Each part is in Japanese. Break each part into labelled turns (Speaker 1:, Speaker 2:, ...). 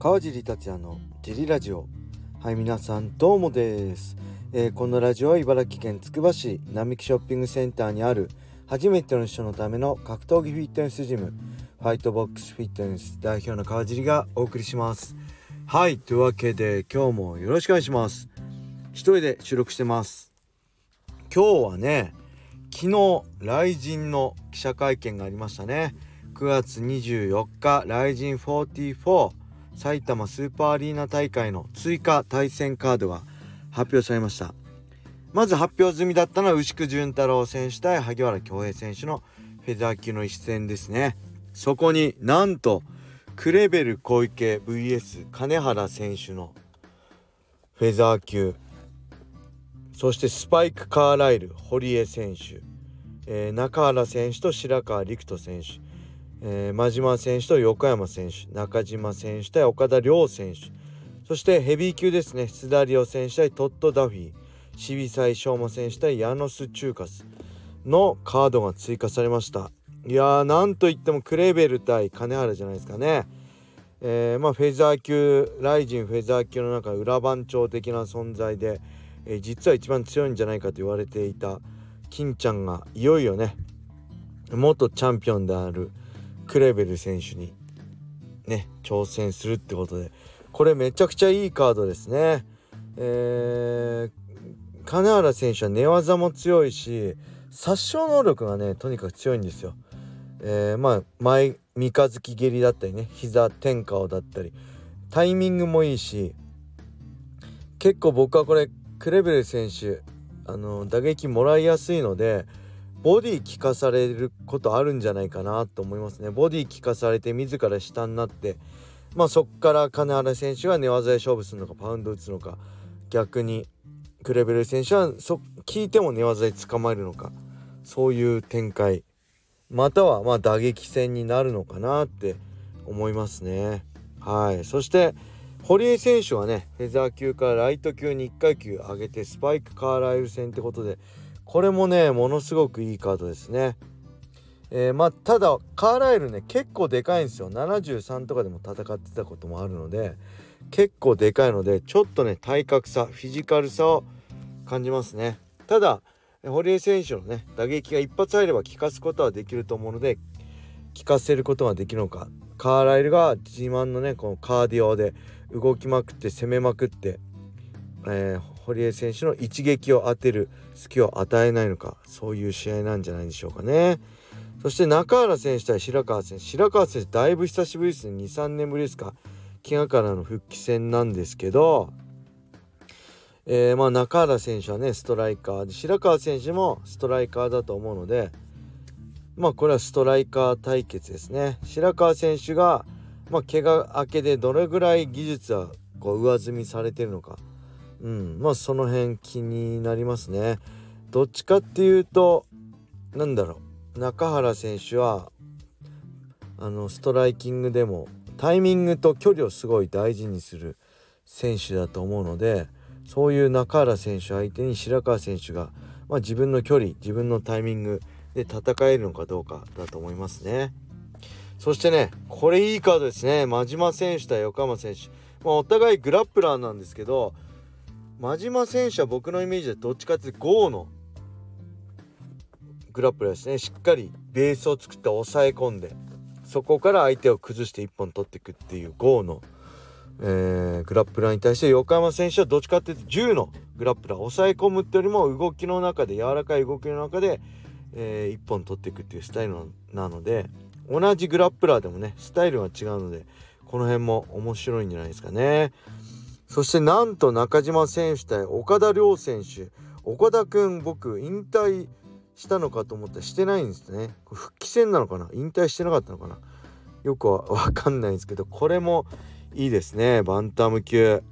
Speaker 1: 川尻達也のジリラジオ。はい皆さんどうもです、えー、このラジオは茨城県つくば市並木ショッピングセンターにある初めての人のための格闘技フィットネスジムファイトボックスフィットネス代表の川尻がお送りします。はいというわけで今日もよろしくお願いします。一人で収録してます。今日はね昨日雷神の記者会見がありましたね。9月24日雷神44埼玉スーパーアリーナ大会の追加対戦カードが発表されました。まず発表済みだったのは牛久潤太郎選手対萩原恭平選手のフェザー級の一戦ですね。そこになんとクレベル小池 VS 金原選手のフェザー級そしてスパイク・カーライル堀江選手、えー、中原選手と白川陸斗選手えー、真島選手と横山選手中島選手対岡田亮選手。そしてヘビー級ですね。須田亮選手対トッド・ダフィー。渋沢翔馬選手対ヤノス・チューカスのカードが追加されました。いやーなんといってもクレーベル対金原じゃないですかね。えー、まあフェザー級ライジンフェザー級の中裏番長的な存在で、えー、実は一番強いんじゃないかと言われていた金ちゃんがいよいよね元チャンピオンであるクレベル選手にね挑戦するってことでこれめちゃくちゃいいカードですね。えー、金原選手は寝技も強いし殺傷能力がねとにかく強いんですよ。えー、まあ前三日月蹴りだったりね膝天下だったりタイミングもいいし結構僕はこれクレベル選手あの打撃もらいやすいのでボディ効かされることあるんじゃないかなと思いますね。ボディ効かされて自ら下になってまあそっから金原選手が寝技で勝負するのかパウンド打つのか逆にクレベル選手はそ聞いても寝技で捕まえるのかそういう展開またはまあ打撃戦になるのかなって思いますね。はい。そして堀江選手はねフェザー級からライト級に1階級上げてスパイクカーライル戦ってことでこれもねものすごくいいカードですね。えー、まあただカーライルね結構でかいんですよ。73とかでも戦ってたこともあるので結構でかいのでちょっとね体格差フィジカルさを感じますね。ただ堀江選手のね打撃が一発入れば効かすことはできると思うので効かせることができるのか。カーライルが自慢のねこのカーディオで動きまくって攻めまくって、えー、堀江選手の一撃を当てる隙を与えないのかそういう試合なんじゃないでしょうかね。そして中原選手対白川選手。白川選手だいぶ久しぶりですね。23年ぶりですか。怪我からの復帰戦なんですけど。えー、まあ中原選手はねストライカーで白川選手もストライカーだと思うのでまあこれはストライカー対決ですね。白川選手がまあ怪我明けでどれぐらい技術はこう上積みされてるのか。うん。まあその辺気になりますね。どっちかっていうとなんだろう。中原選手はあのストライキングでもタイミングと距離をすごい大事にする選手だと思うのでそういう中原選手相手に白川選手が、まあ、自分の距離自分のタイミングで戦えるのかどうかだと思いますね。そしてねこれいいカードですね。真島選手対横浜選手、まあ、お互いグラップラーなんですけど真島選手は僕のイメージでどっちかっていうと GO のグラップラーですねしっかりベースを作って抑え込んでそこから相手を崩して1本取っていくっていう GO の、えー、グラップラーに対して横山選手はどっちかっていうと10のグラップラー抑え込むってよりも動きの中で柔らかい動きの中で、えー、1本取っていくっていうスタイルなので同じグラップラーでもねスタイルは違うのでこの辺も面白いんじゃないですかね。そしてなんと中島選手対岡田亮選手岡田くん僕引退したのかと思ったらしてないんですね。復帰戦なのかな？引退してなかったのかな？よくは分かんないんですけどこれもいいですね。バンタム級。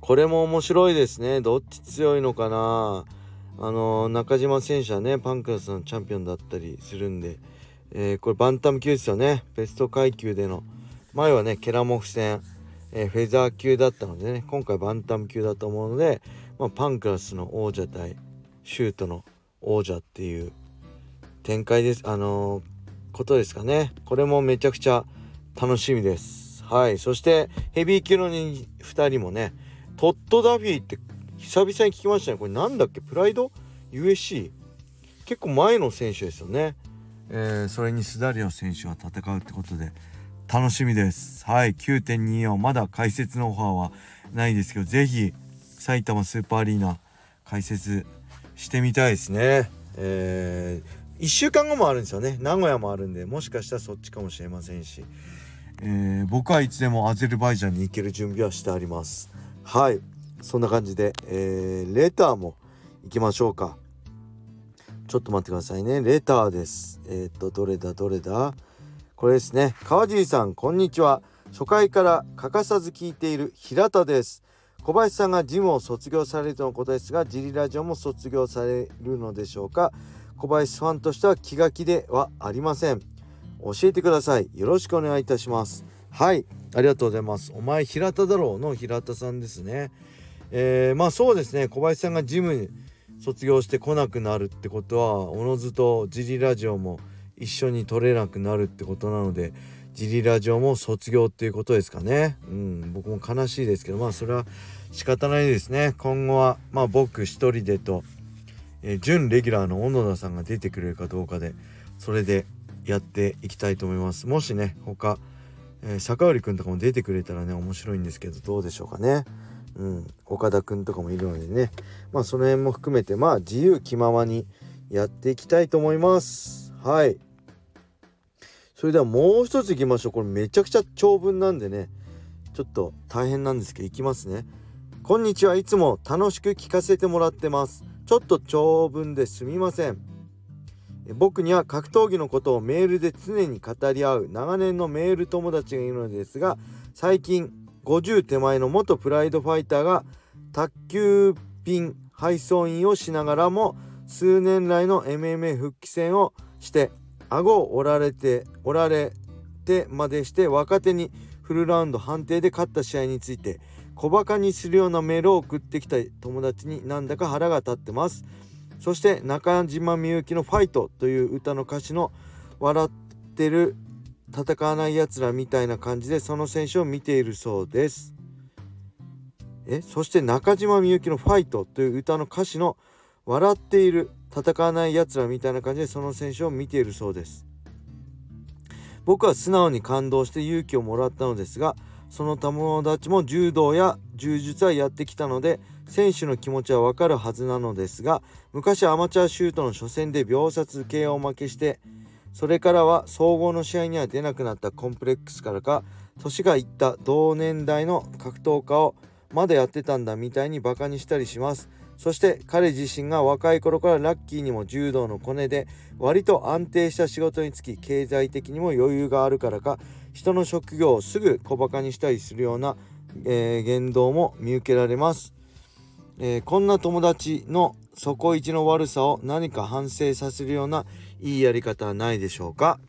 Speaker 1: これも面白いですね。どっち強いのかな？あの中島選手はねパンクラスのチャンピオンだったりするんで、えー、これバンタム級ですよね。ベスト階級での。前はねケラモフ戦。えー、フェザー級だったのでね今回バンタム級だと思うので、まあ、パンクラスの王者対シュートの王者っていう展開です。あのー、ことですかね。これもめちゃくちゃ楽しみです。はい。そしてヘビー級の2人もねトッド・ダフィーって久々に聞きましたね。これなんだっけ？プライド？USC 結構前の選手ですよね、えー、それにスダリオ選手は戦うってことで。楽しみです。はい9.24まだ解説のオファーはないですけど是非埼玉スーパーアリーナ解説してみたいですね。えー、1週間後もあるんですよね。名古屋もあるんでもしかしたらそっちかもしれませんし、えー、僕はいつでもアゼルバイジャンに行ける準備はしてあります。はいそんな感じで、えー、レターも行きましょうか。ちょっと待ってくださいね。レターです。えっ、とどれだどれだ？これですね。川尻さんこんにちは。初回から欠かさず聞いている平田です。小林さんがジムを卒業されるとのことですがジリラジオも卒業されるのでしょうか。小林ファンとしては気が気ではありません。教えてください。よろしくお願いいたします。はいありがとうございます。お前平田だろうの平田さんですね。えー、まあそうですね。小林さんがジム卒業してこなくなるってことはおのずとジリラジオも一緒に撮れなくなるってことなのでジリラジオも卒業っていうことですかね。うん、僕も悲しいですけど、まあそれは仕方ないですね。今後は、まあ僕一人でと、えー、準レギュラーの小野田さんが出てくれるかどうかで、それでやっていきたいと思います。もしね、他、えー、坂織くんとかも出てくれたらね、面白いんですけど、どうでしょうかね。うん、岡田くんとかもいるのでね、まあその辺も含めて、まあ自由気ままにやっていきたいと思います。はい。それではもう一ついきましょう。これめちゃくちゃ長文なんでね。ちょっと大変なんですけどいきますね。こんにちは。いつも楽しく聞かせてもらってます。ちょっと長文ですみません。僕には格闘技のことをメールで常に語り合う。長年のメール友達がいるのですが最近50手前の元プライドファイターが卓球便配送員をしながらも数年来の MMA 復帰戦をして顎を折られて折られてまでして若手にフルラウンド判定で勝った試合について小バカにするようなメールを送ってきた友達になんだか腹が立ってます。そして中島みゆきの「ファイト」という歌の歌詞の「笑ってる戦わないやつら」みたいな感じでその選手を見ているそうです。え？そして中島みゆきの「ファイト」という歌の歌詞の「笑っている戦わないやつらみたいな感じでその選手を見ているそうです。僕は素直に感動して勇気をもらったのですがその友達も柔道や柔術はやってきたので選手の気持ちはわかるはずなのですが昔アマチュアシュートの初戦で秒殺 KO 負けしてそれからは総合の試合には出なくなったコンプレックスからか年がいった同年代の格闘家をまだやってたんだみたいにバカにしたりします。そして彼自身が若い頃からラッキーにも柔道のコネで割と安定した仕事につき経済的にも余裕があるからか人の職業をすぐ小バカにしたりするような、えー、言動も見受けられます、えー、こんな友達の底一の悪さを何か反省させるようないいやり方はないでしょうか？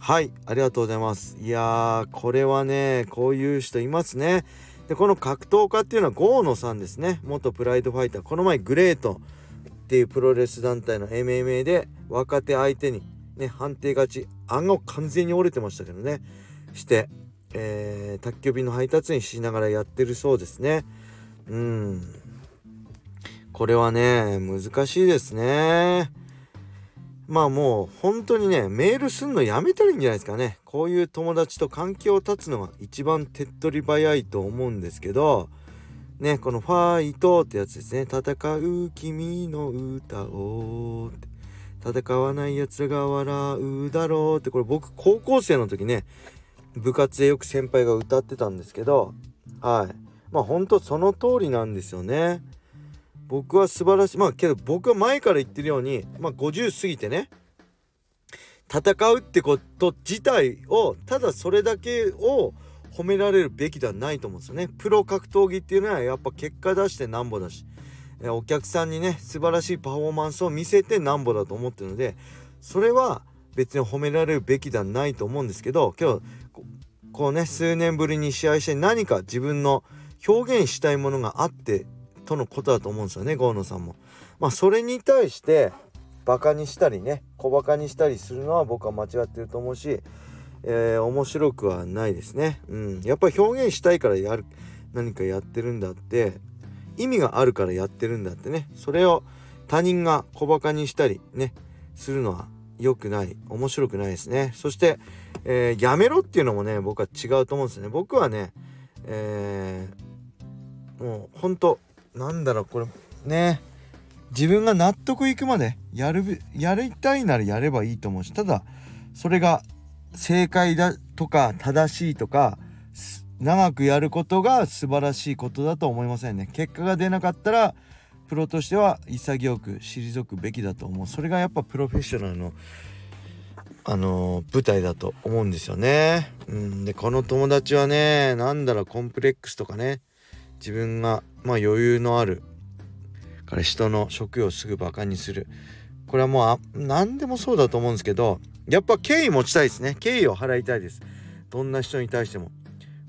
Speaker 1: はいありがとうございます。いやーこれはねこういう人いますね。でこの格闘家っていうのは郷野さんですね。元プライドファイター。この前グレートっていうプロレス団体の MMA で若手相手にね判定勝ち案が完全に折れてましたけどね。して、えー、宅急便の配達員しながらやってるそうですね。うん。これはね難しいですね。まあもう本当にねメールすんのやめたらいいんじゃないですかね。こういう友達と関係を断つのが一番手っ取り早いと思うんですけどねこの「ファイト」ってやつですね「戦う君の歌を」戦わない奴らが笑うだろうって。これ僕高校生の時ね部活でよく先輩が歌ってたんですけどはい。まあほんとその通りなんですよね。僕は素晴らしいまあけど僕は前から言ってるようにまあ50過ぎてね戦うってこと自体をただそれだけを褒められるべきではないと思うんですよね。プロ格闘技っていうのはやっぱ結果出してなんぼだしお客さんにね素晴らしいパフォーマンスを見せてなんぼだと思ってるのでそれは別に褒められるべきではないと思うんですけど今日こうね数年ぶりに試合して何か自分の表現したいものがあってとのことだと思うんですよね郷野さんも。まあそれに対してバカにしたりね小バカにしたりするのは僕は間違ってると思うし、えー、面白くはないですね。うん、やっぱり表現したいからやる何かやってるんだって意味があるからやってるんだってねそれを他人が小バカにしたりねするのは良くない面白くないですねそして、えー、やめろっていうのもね僕は違うと思うんですね僕はね、えー、もうほんとなんだろうこれね。自分が納得いくまでやるやりたいならやればいいと思うしただそれが正解だとか正しいとか長くやることが素晴らしいことだと思いませんね。結果が出なかったらプロとしては潔く退くべきだと思う。それがやっぱプロフェッショナルのあの舞台だと思うんですよね。うん、でこの友達はねなんだろうコンプレックスとかね自分がまあ余裕のあるから人の職業をすぐバカにする。これはもう何でもそうだと思うんですけどやっぱ敬意持ちたいですね。敬意を払いたいです。どんな人に対しても。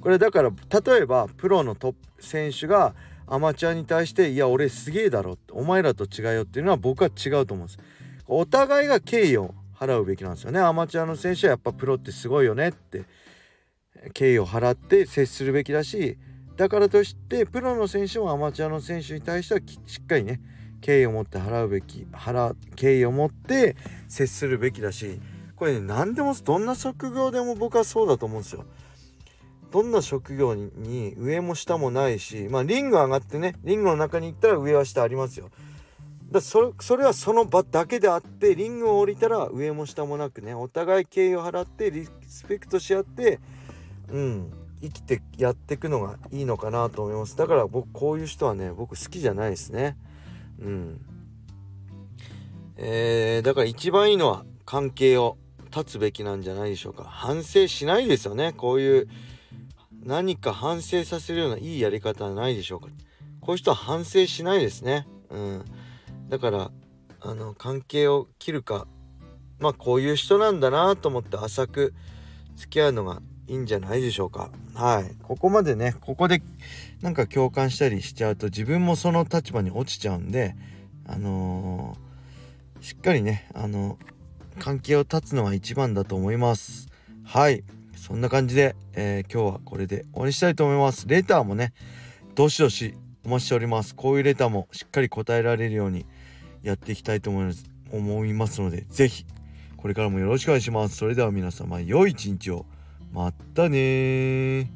Speaker 1: これだから例えばプロのトップ選手がアマチュアに対して「いや俺すげえだろ」お前らと違うよっていうのは僕は違うと思うんです。お互いが敬意を払うべきなんですよね。アマチュアの選手はやっぱプロってすごいよねって敬意を払って接するべきだしだからとしてプロの選手もアマチュアの選手に対してはしっかりね敬意を持って払うべき払敬意を持って接するべきだしこれね何でもどんな職業でも僕はそうだと思うんですよ。どんな職業に上も下もないしまあリング上がってねリングの中に行ったら上は下ありますよ。だそれそれはその場だけであってリングを降りたら上も下もなくねお互い敬意を払ってリスペクトし合ってうん生きてやっていくのがいいのかなと思います。だから僕こういう人はね僕好きじゃないですね。うん。えー、だから一番いいのは関係を断つべきなんじゃないでしょうか。反省しないですよね。こういう何か反省させるようないいやり方はないでしょうか。こういう人は反省しないですね。うん。だからあの関係を切るかまあこういう人なんだなと思って浅く付き合うのがいいんじゃないでしょうかはいここまでねここでなんか共感したりしちゃうと自分もその立場に落ちちゃうんであのー、しっかりねあの関係を断つのが一番だと思いますはいそんな感じで、えー、今日はこれで終わりしたいと思います。レターもね、どしどしお待ちしております。こういうレターもしっかり答えられるようにやっていきたいと思います思いますので、是非これからもよろしくお願いします。それでは皆様、良い一日を。またね